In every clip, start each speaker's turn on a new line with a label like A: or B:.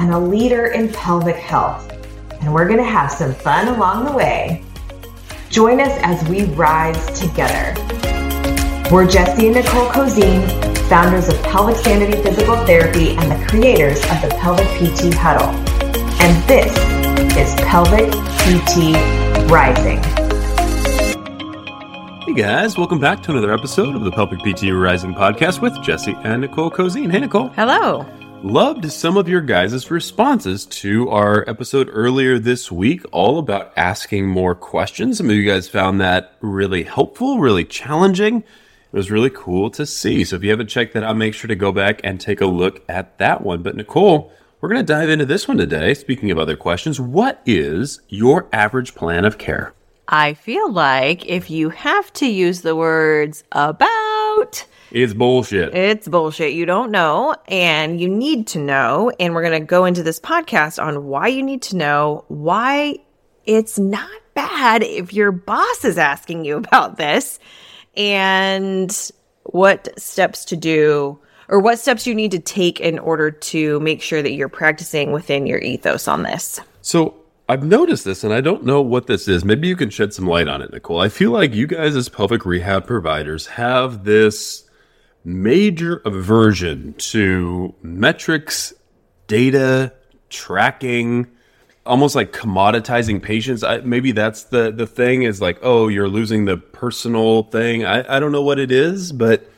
A: and a leader in pelvic health. And we're going to have some fun along the way. Join us as we rise together. We're Jesse and Nicole Cozine, founders of Pelvic Sanity Physical Therapy and the creators of the Pelvic PT Huddle. And this is Pelvic PT Rising.
B: Hey guys, welcome back to another episode of the Pelvic PT Rising podcast with Jesse and Nicole Cozine. Hey Nicole.
C: Hello.
B: Loved some of your guys' responses to our episode earlier this week, all about asking more questions. Some of you guys found that really helpful, really challenging. It was really cool to see. So if you haven't checked that out, make sure to go back and take a look at that one. But Nicole, we're going to dive into this one today. Speaking of other questions, what is your average plan of care?
C: I feel like if you have to use the words about,
B: It's bullshit.
C: it's bullshit. You don't know and you need to know. And we're going to go into this podcast on why you need to know, why it's not bad if your boss is asking you about this, and what steps to do or what steps you need to take in order to make sure that you're practicing within your ethos on this.
B: So I've noticed this, and I don't know what this is. Maybe you can shed some light on it, Nicole. I feel like you guys, as pelvic rehab providers, have this major aversion to metrics, data, tracking, almost like commoditizing patients. I, maybe that's the the thing is like, oh, you're losing the personal thing. I, I don't know what it is, but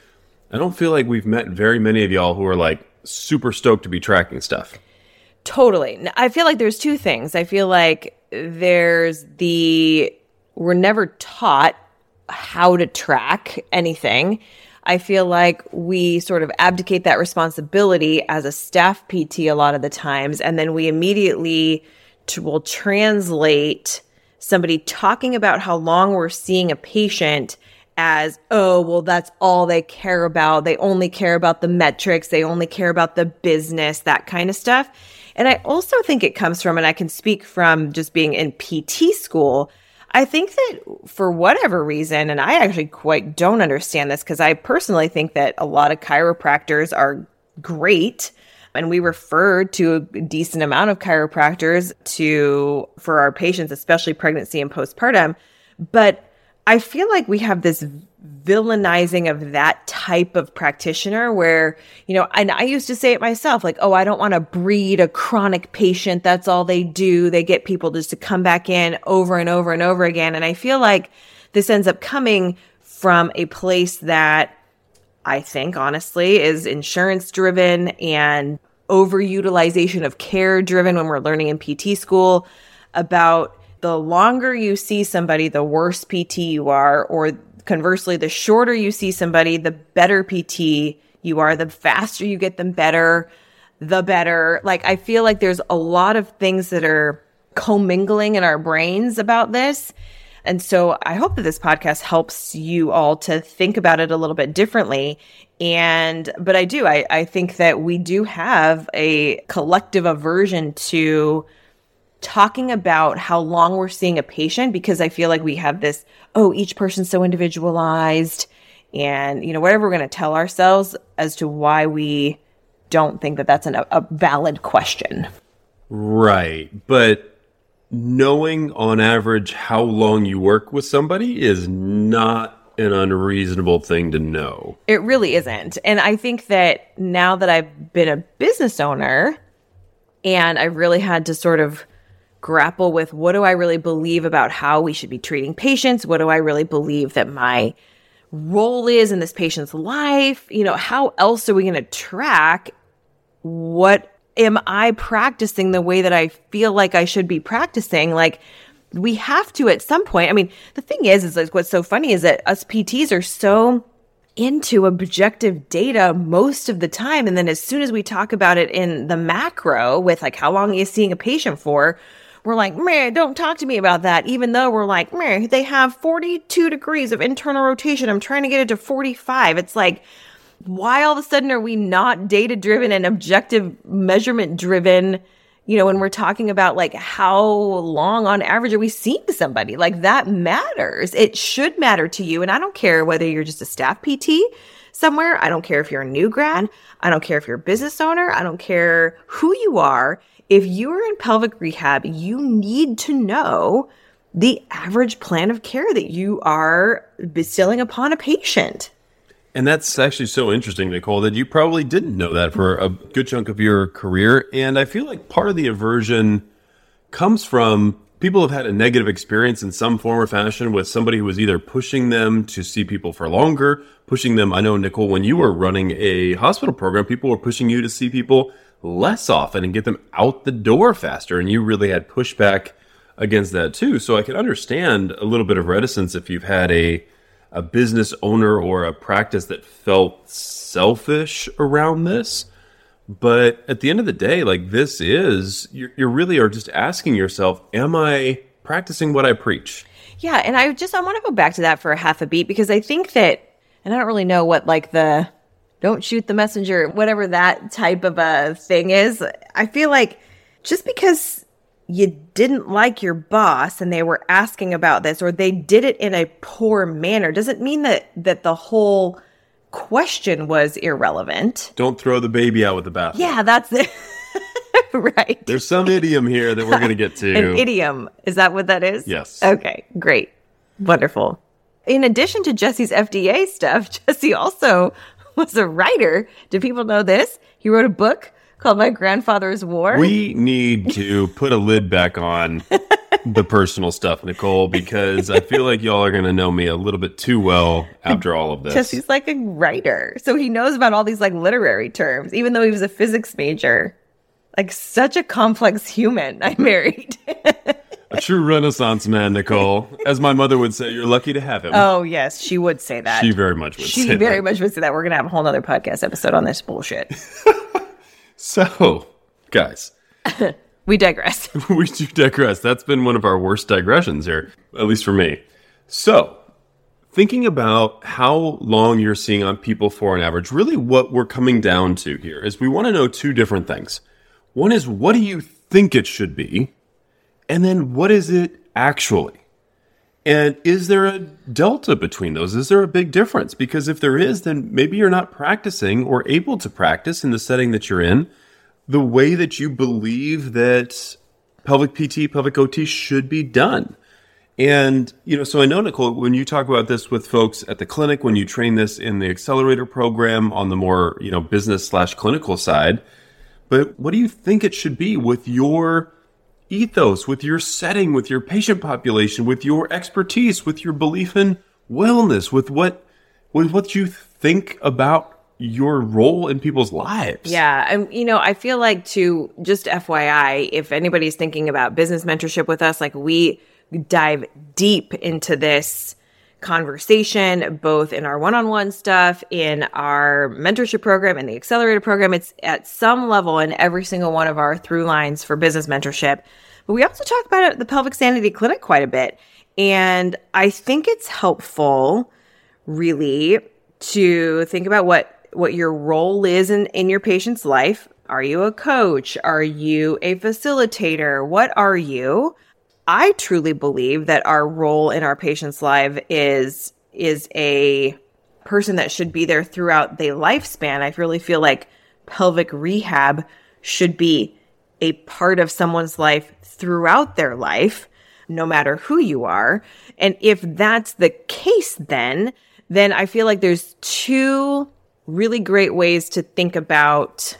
B: I don't feel like we've met very many of y'all who are like super stoked to be tracking stuff.
C: Totally. I feel like there's two things. I feel like there's the we're never taught how to track anything. I feel like we sort of abdicate that responsibility as a staff PT a lot of the times, and then we immediately t- will translate somebody talking about how long we're seeing a patient as, oh, well, that's all they care about. They only care about the metrics. They only care about the business, that kind of stuff. And I also think it comes from, and I can speak from just being in PT school. I think that for whatever reason, and I actually quite don't understand this because I personally think that a lot of chiropractors are great and we refer to a decent amount of chiropractors to for our patients especially pregnancy and postpartum but i feel like we have this villainizing of that type of practitioner where you know and i used to say it myself like oh i don't want to breed a chronic patient. That's all they do. They get people just to come back in over and over and over again. And i feel like this ends up coming from a place that I think, honestly, is insurance driven and overutilization of care driven when we're learning in PT school about the longer you see somebody, the worse PT you are, or conversely, the shorter you see somebody, the better PT you are, the faster you get them better, the better. Like, I feel like there's a lot of things that are commingling in our brains about this. And so I hope that this podcast helps you all to think about it a little bit differently. And, but I do, I, I think that we do have a collective aversion to talking about how long we're seeing a patient because I feel like we have this, oh, each person's so individualized and, you know, whatever we're going to tell ourselves as to why we don't think that that's an, a valid question.
B: Right. But knowing on average how long you work with somebody is not an unreasonable thing to know.
C: It really isn't. And I think that now that I've been a business owner and I've really had to sort of grapple with what do I really believe about how we should be treating patients? What do I really believe that my role is in this patient's life? You know, how else are we going to track what am I practicing the way that I feel like I should be practicing? Like, we have to at some point. I mean, the thing is, is like what's so funny is that us PTs are so into objective data most of the time. And then as soon as we talk about it in the macro with like how long are you seeing a patient for, we're like, man, don't talk to me about that. Even though we're like, man, they have 42 degrees of internal rotation. I'm trying to get it to 45. It's like, why all of a sudden are we not data driven and objective measurement driven? You know, when we're talking about like how long on average are we seeing somebody? Like that matters. It should matter to you. And I don't care whether you're just a staff PT somewhere. I don't care if you're a new grad. I don't care if you're a business owner. I don't care who you are if you're in pelvic rehab, you need to know the average plan of care that you are bestowing upon a patient.
B: And that's actually so interesting, Nicole, that you probably didn't know that for a good chunk of your career. And I feel like part of the aversion comes from people have had a negative experience in some form or fashion with somebody who was either pushing them to see people for longer, pushing them. I know, Nicole, when you were running a hospital program, people were pushing you to see people less often and get them out the door faster. And you really had pushback against that too. So I can understand a little bit of reticence if you've had a a business owner or a practice that felt selfish around this. But at the end of the day, like this is, you you really are just asking yourself, am I practicing what I preach?
C: Yeah. And I just, I want to go back to that for a half a beat because I think that, and I don't really know what like the, don't shoot the messenger, whatever that type of a thing is. I feel like just because you didn't like your boss and they were asking about this or they did it in a poor manner doesn't mean that that the whole question was irrelevant.
B: Don't throw the baby out with the bath.
C: Yeah, that's it. right.
B: There's some idiom here that we're going to get to.
C: An idiom. Is that what that is?
B: Yes.
C: Okay, great. Wonderful. In addition to Jesse's FDA stuff, Jesse also was a writer. Do people know this? He wrote a book called My Grandfather's War.
B: We need to put a lid back on the personal stuff, Nicole, because I feel like y'all are going to know me a little bit too well after all of this.
C: Jesse's like a writer. So he knows about all these like literary terms, even though he was a physics major. Like such a complex human I married.
B: a true renaissance man, Nicole. As my mother would say, you're lucky to have him.
C: Oh, yes, she would say that.
B: She very much would
C: she very
B: that.
C: much would say that. We're going to have a whole nother podcast episode on this bullshit.
B: So, guys,
C: we digress.
B: we do digress. That's been one of our worst digressions here, at least for me. So, thinking about how long you're seeing on people for an average, really what we're coming down to here is we want to know two different things. One is what do you think it should be? And then what is it actually? And is there a delta between those? Is there a big difference? Because if there is, then maybe you're not practicing or able to practice in the setting that you're in the way that you believe that pelvic PT, pelvic OT should be done. And, you know, so I know, Nicole, when you talk about this with folks at the clinic, when you train this in the accelerator program on the more, you know, business slash clinical side, but what do you think it should be with your ethos, with your setting, with your patient population, with your expertise, with your belief in wellness, with what with what you think about your role in people's lives.
C: Yeah. And, you know, I feel like to just FYI, if anybody's thinking about business mentorship with us, like we dive deep into this conversation, both in our one on one stuff, in our mentorship program, and the accelerator program. It's at some level in every single one of our through lines for business mentorship. But we also talk about the Pelvic Sanity Clinic quite a bit. And I think it's helpful, really, to think about what what your role is in, in your patient's life. Are you a coach? Are you a facilitator? What are you? I truly believe that our role in our patient's life is is a person that should be there throughout the lifespan. I really feel like pelvic rehab should be a part of someone's life throughout their life, no matter who you are. And if that's the case, then, then I feel like there's two really great ways to think about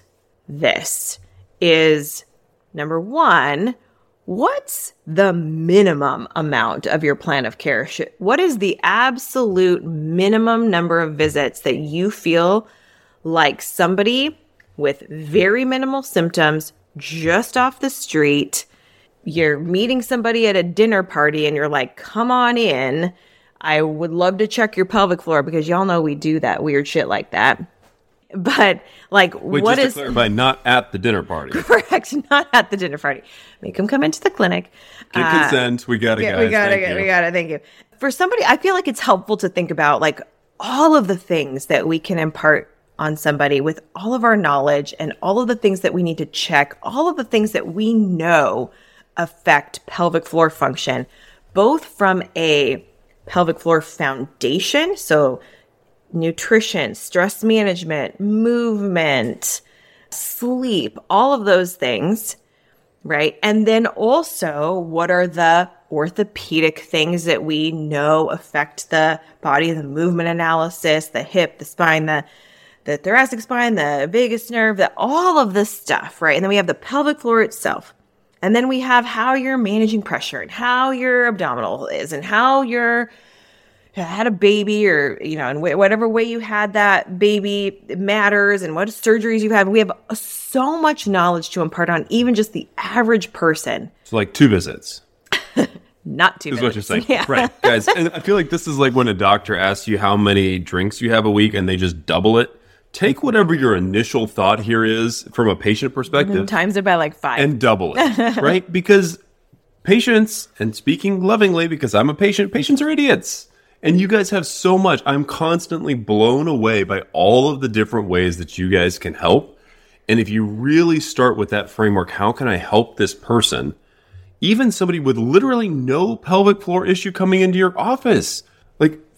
C: this is number one, what's the minimum amount of your plan of care? What is the absolute minimum number of visits that you feel like somebody with very minimal symptoms just off the street? You're meeting somebody at a dinner party and you're like, come on in. I would love to check your pelvic floor because y'all know we do that weird shit like that. But like,
B: Wait,
C: what is
B: clarify, not at the dinner party.
C: correct? Not at the dinner party. Make them come into the clinic.
B: Get
C: Uh,
B: consent. We got it,
C: we got it. We got it. Thank you. For somebody, I feel like it's helpful to think about like all of the things that we can impart on somebody with all of our knowledge and all of the things that we need to check, all of the things that we know affect pelvic floor function, both from a pelvic floor foundation. So nutrition, stress management, movement, sleep, all of those things right? And then also, what are the orthopedic things that we know affect the body, the movement analysis, the hip, the spine, the the thoracic spine, the vagus nerve, the all of this stuff, right? And then we have the pelvic floor itself. And then we have how you're managing pressure and how your abdominal is and how you're had a baby or you know in wh- whatever way you had that baby matters and what surgeries you have we have so much knowledge to impart on even just the average person
B: So like two visits.
C: not two
B: is what you're saying.
C: yeah.
B: Right. Guys, and I feel like this is like when a doctor asks you how many drinks you have a week and they just double it. Take whatever your initial thought here is from a patient perspective
C: times it by like five
B: and double it, right? Because patients, and speaking lovingly, because I'm a patient, patients are idiots. And you guys have so much. I'm constantly blown away by all of the different ways that you guys can help. And if you really start with that framework, how can I help this person? Even somebody with literally no pelvic floor issue coming into your office.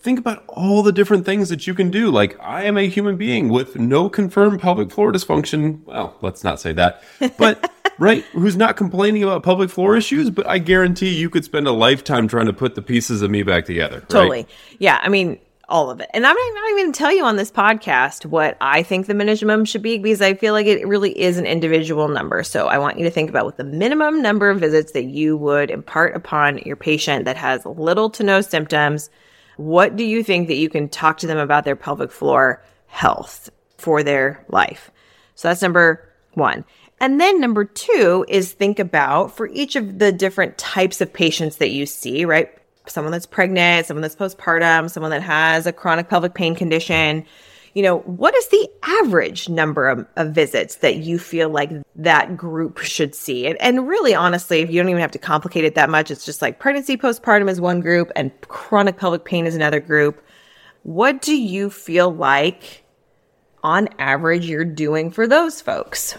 B: Think about all the different things that you can do. Like, I am a human being with no confirmed pelvic floor dysfunction. Well, let's not say that. But, right, who's not complaining about pelvic floor issues, but I guarantee you could spend a lifetime trying to put the pieces of me back together. right?
C: Totally. Yeah. I mean, all of it. And I'm not, not even going to tell you on this podcast what I think the minimum should be because I feel like it really is an individual number. So I want you to think about what the minimum number of visits that you would impart upon your patient that has little to no symptoms. What do you think that you can talk to them about their pelvic floor health for their life? So that's number one. And then number two is think about for each of the different types of patients that you see, right? Someone that's pregnant, someone that's postpartum, someone that has a chronic pelvic pain condition. You know, what is the average number of, of visits that you feel like that group should see? And, and really, honestly, if you don't even have to complicate it that much, it's just like pregnancy, postpartum is one group and chronic pelvic pain is another group. What do you feel like on average you're doing for those folks?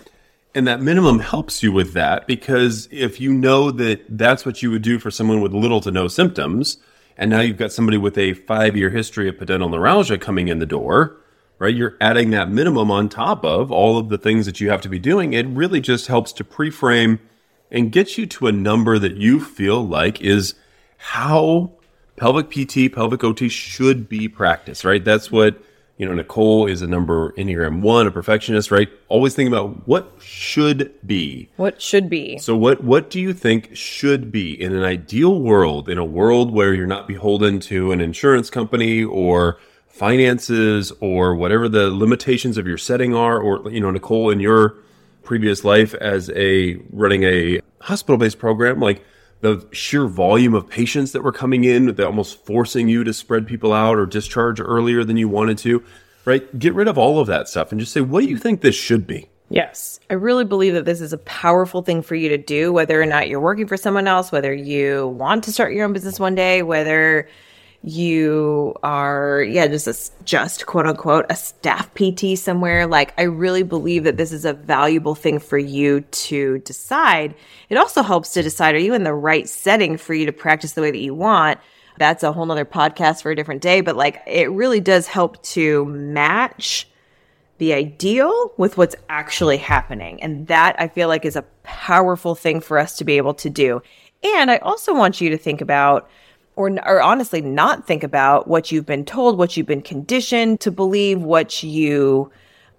B: And that minimum helps you with that because if you know that that's what you would do for someone with little to no symptoms, and now you've got somebody with a five year history of pudendal neuralgia coming in the door, right? You're adding that minimum on top of all of the things that you have to be doing. It really just helps to pre frame and get you to a number that you feel like is how pelvic PT, pelvic OT should be practiced, right? That's what, you know, Nicole is a number Enneagram one, a perfectionist, right? Always thinking about what should be.
C: What should be?
B: So what what do you think should be in an ideal world, in a world where you're not beholden to an insurance company or finances or whatever the limitations of your setting are, or you know, Nicole, in your previous life as a running a hospital-based program, like the sheer volume of patients that were coming in, that almost forcing you to spread people out or discharge earlier than you wanted to, right? Get rid of all of that stuff and just say, what do you think this should be?
C: Yes. I really believe that this is a powerful thing for you to do, whether or not you're working for someone else, whether you want to start your own business one day, whether you are, yeah, just a, just quote unquote, a staff PT somewhere. Like, I really believe that this is a valuable thing for you to decide. It also helps to decide, are you in the right setting for you to practice the way that you want? That's a whole nother podcast for a different day, but like, it really does help to match the ideal with what's actually happening. And that I feel like is a powerful thing for us to be able to do. And I also want you to think about, or, or honestly, not think about what you've been told, what you've been conditioned to believe, what you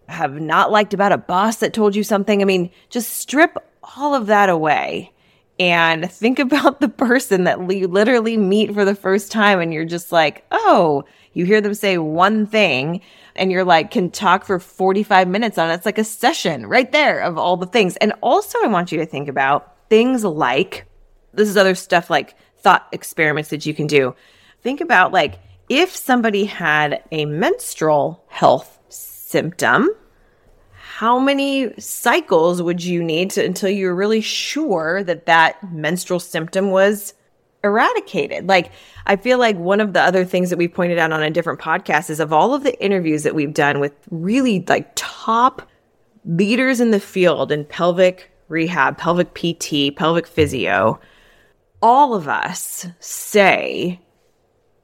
C: have not liked about a boss that told you something. I mean, just strip all of that away and think about the person that you literally meet for the first time and you're just like, oh, you hear them say one thing and you're like, can talk for 45 minutes on it. It's like a session right there of all the things. And also, I want you to think about things like this is other stuff like thought experiments that you can do. think about like if somebody had a menstrual health symptom, how many cycles would you need to, until you're really sure that that menstrual symptom was eradicated? Like, I feel like one of the other things that we pointed out on a different podcast is of all of the interviews that we've done with really like top leaders in the field in pelvic rehab, pelvic PT, pelvic physio, all of us say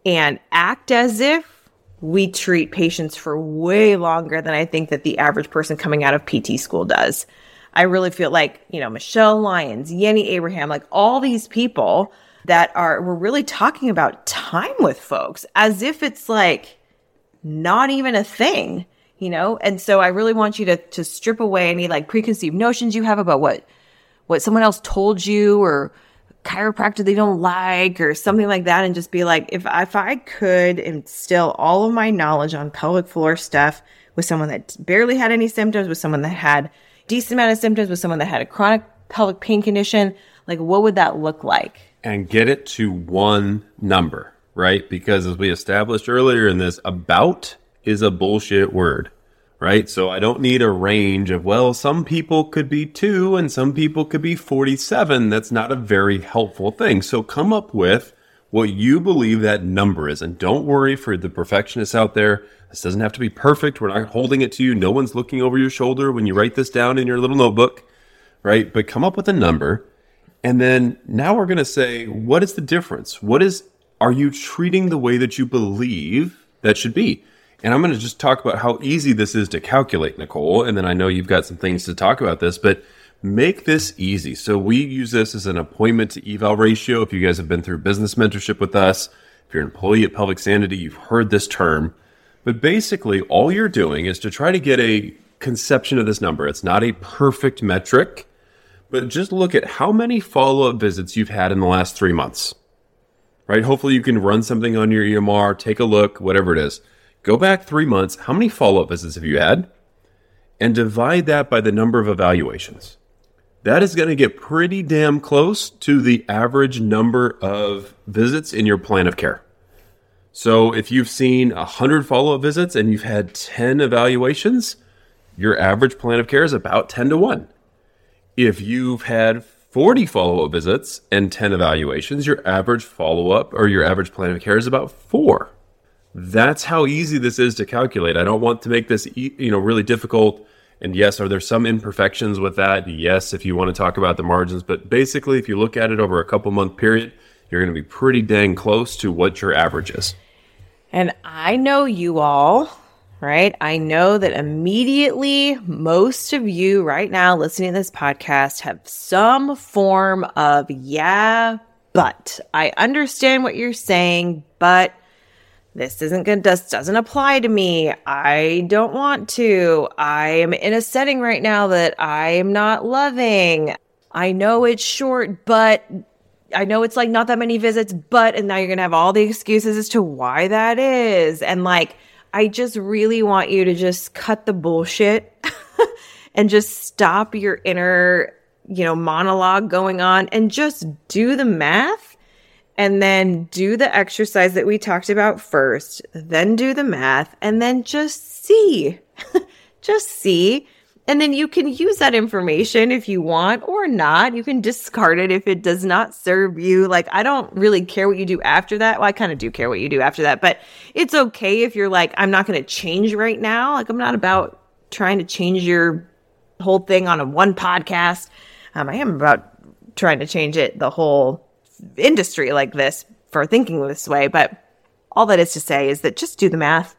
C: and act as if we treat patients for way longer than I think that the average person coming out of PT school does. I really feel like, you know, Michelle Lyons, Yenny Abraham, like all these people that are, we're really talking about time with folks as if it's like not even a thing, you know? And so I really want you to, to strip away any like preconceived notions you have about what, what someone else told you or chiropractor they don't like or something like that and just be like if if I could instill all of my knowledge on pelvic floor stuff with someone that barely had any symptoms with someone that had decent amount of symptoms with someone that had a chronic pelvic pain condition like what would that look like?
B: And get it to one number right? Because as we established earlier in this about is a bullshit word right? So I don't need a range of, well, some people could be two and some people could be 47. That's not a very helpful thing. So come up with what you believe that number is. And don't worry for the perfectionists out there. This doesn't have to be perfect. We're not holding it to you. No one's looking over your shoulder when you write this down in your little notebook, right? But come up with a number. And then now we're going to say, what is the difference? What is, are you treating the way that you believe that should be? And I'm going to just talk about how easy this is to calculate, Nicole. And then I know you've got some things to talk about this, but make this easy. So we use this as an appointment to eval ratio. If you guys have been through business mentorship with us, if you're an employee at Pelvic Sanity, you've heard this term. But basically, all you're doing is to try to get a conception of this number. It's not a perfect metric, but just look at how many follow up visits you've had in the last three months. Right? Hopefully, you can run something on your EMR, take a look, whatever it is Go back three months. How many follow up visits have you had? And divide that by the number of evaluations. That is going to get pretty damn close to the average number of visits in your plan of care. So if you've seen 100 follow up visits and you've had 10 evaluations, your average plan of care is about 10 to 1. If you've had 40 follow up visits and 10 evaluations, your average follow up or your average plan of care is about 4. That's how easy this is to calculate. I don't want to make this, you know, really difficult. And yes, are there some imperfections with that? Yes, if you want to talk about the margins. But basically, if you look at it over a couple month period, you're going to be pretty dang close to what your average is.
C: And I know you all, right? I know that immediately most of you right now listening to this podcast have some form of, yeah, but I understand what you're saying, but this isn't good. This doesn't apply to me. I don't want to. I am in a setting right now that i am not loving. I know it's short but i know it's like not that many visits but and now you're gonna have all the excuses as to why that is. And like i just really want you to just cut the bullshit and just stop your inner you know monologue going on and just do the math and then do the exercise that we talked about first, then do the math, and then just see. just see. And then you can use that information if you want or not. You can discard it if it does not serve you. Like, I don't really care what you do after that. Well, I kind of do care what you do after that, but it's okay if you're like, I'm not going to change right now. Like, I'm not about trying to change your whole thing on a one podcast. Um, I am about trying to change it the whole industry like this for thinking this way. But all that is to say is that just do the math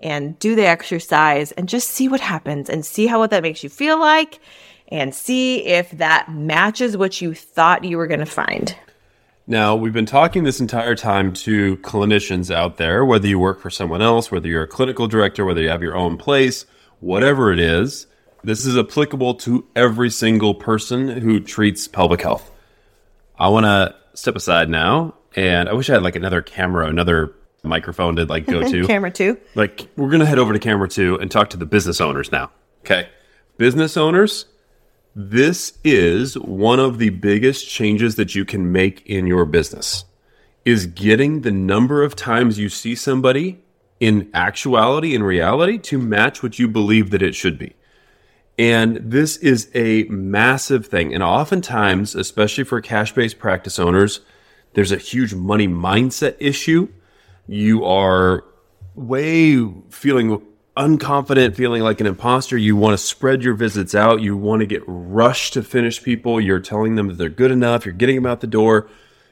C: and do the exercise and just see what happens and see how what that makes you feel like and see if that matches what you thought you were going to find.
B: Now, we've been talking this entire time to clinicians out there, whether you work for someone else, whether you're a clinical director, whether you have your own place, whatever it is, this is applicable to every single person who treats pelvic health. I want to step aside now, and I wish I had like another camera, another microphone to like go to.
C: camera two.
B: Like we're gonna head over to camera two and talk to the business owners now. Okay, business owners. This is one of the biggest changes that you can make in your business. is getting the number of times you see somebody in actuality, in reality, to match what you believe that it should be. And this is a massive thing. And oftentimes, especially for cash based practice owners, there's a huge money mindset issue. You are way feeling unconfident, feeling like an imposter. You want to spread your visits out. You want to get rushed to finish people. You're telling them that they're good enough. You're getting them out the door.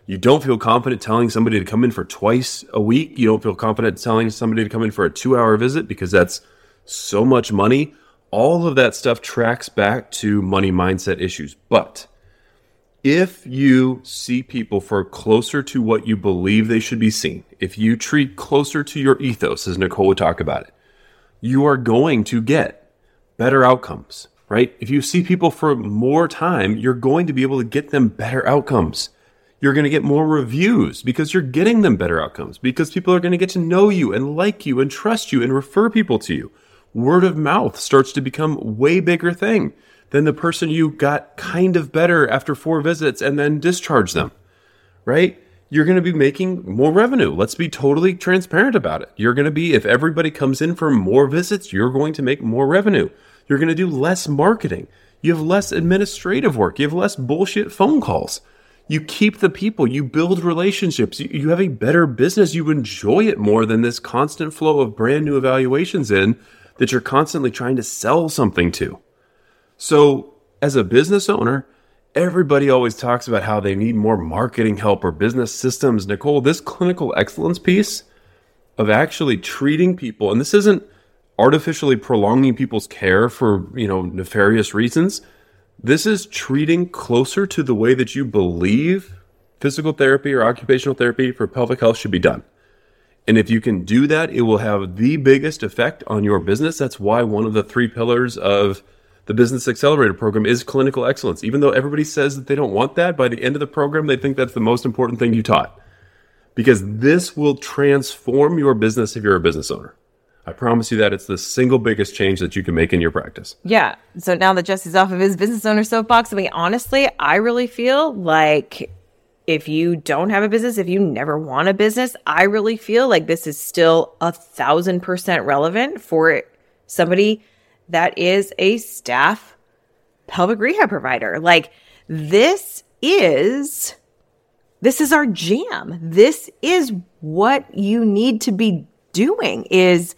B: You don't feel confident telling somebody to come in for twice a week. You don't feel confident telling somebody to come in for a two hour visit because that's so much money. All of that stuff tracks back to money mindset issues. But if you see people for closer to what you believe they should be seen, if you treat closer to your ethos, as Nicole would talk about it, you are going to get better outcomes, right? If you see people for more time, you're going to be able to get them better outcomes. You're going to get more reviews because you're getting them better outcomes because people are going to get to know you and like you and trust you and refer people to you. Word of mouth starts to become way bigger thing than the person you got kind of better after four visits and then discharge them, right? you're going to be making more revenue. Let's be totally transparent about it. You're going to be, if everybody comes in for more visits, you're going to make more revenue. You're going to do less marketing. You have less administrative work. You have less bullshit phone calls. You keep the people. You build relationships. You have a better business. You enjoy it more than this constant flow of brand new evaluations in that you're constantly trying to sell something to. So, as a business owner, everybody always talks about how they need more marketing help or business systems. Nicole, this clinical excellence piece of actually treating people, and this isn't artificially prolonging people's care for, you know, nefarious reasons. This is treating closer to the way that you believe physical therapy or occupational therapy for pelvic health should be done. And if you can do that, it will have the biggest effect on your business. That's why one of the three pillars of the Business Accelerator program is clinical excellence. Even though everybody says that they don't want that, by the end of the program, they think that's the most important thing you taught. Because this will transform your business if you're a business owner. I promise you that it's the single biggest change that you can make in your practice.
C: Yeah. So now that Jesse's off of his business owner soapbox, I mean, honestly, I really feel like if you don't have a business, if you never want a business, I really feel like this is still a thousand percent relevant for somebody that is a staff pelvic rehab provider. Like this is this is our jam. This is what you need to be doing is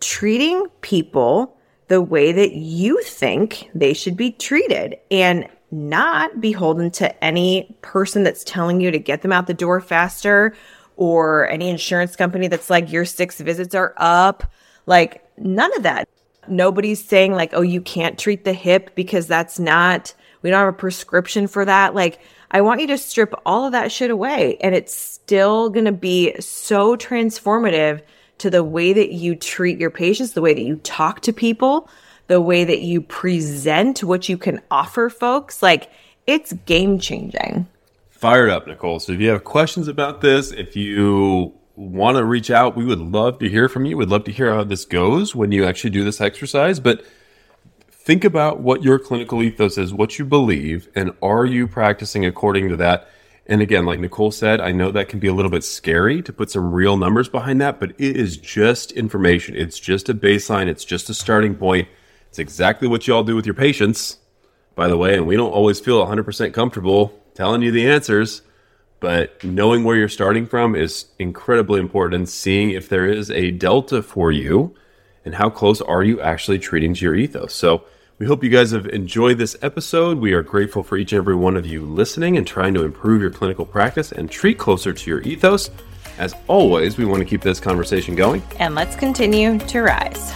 C: treating people the way that you think they should be treated and not beholden to any person that's telling you to get them out the door faster or any insurance company that's like your six visits are up. Like none of that. Nobody's saying like, oh, you can't treat the hip because that's not, we don't have a prescription for that. Like, I want you to strip all of that shit away and it's still going to be so transformative to the way that you treat your patients, the way that you talk to people, the way that you present what you can offer folks. Like, it's game changing.
B: Fired up, Nicole. So if you have questions about this, if you want to reach out, we would love to hear from you. We'd love to hear how this goes when you actually do this exercise. But think about what your clinical ethos is, what you believe, and are you practicing according to that? And again, like Nicole said, I know that can be a little bit scary to put some real numbers behind that, but it is just information. It's just a baseline. It's just a starting point. It's exactly what you all do with your patients, by the way. And we don't always feel 100% comfortable telling you the answers but knowing where you're starting from is incredibly important seeing if there is a delta for you and how close are you actually treating to your ethos. So we hope you guys have enjoyed this episode. We are grateful for each and every one of you listening and trying to improve your clinical practice and treat closer to your ethos. As always, we want to keep this conversation going.
C: And let's continue to rise.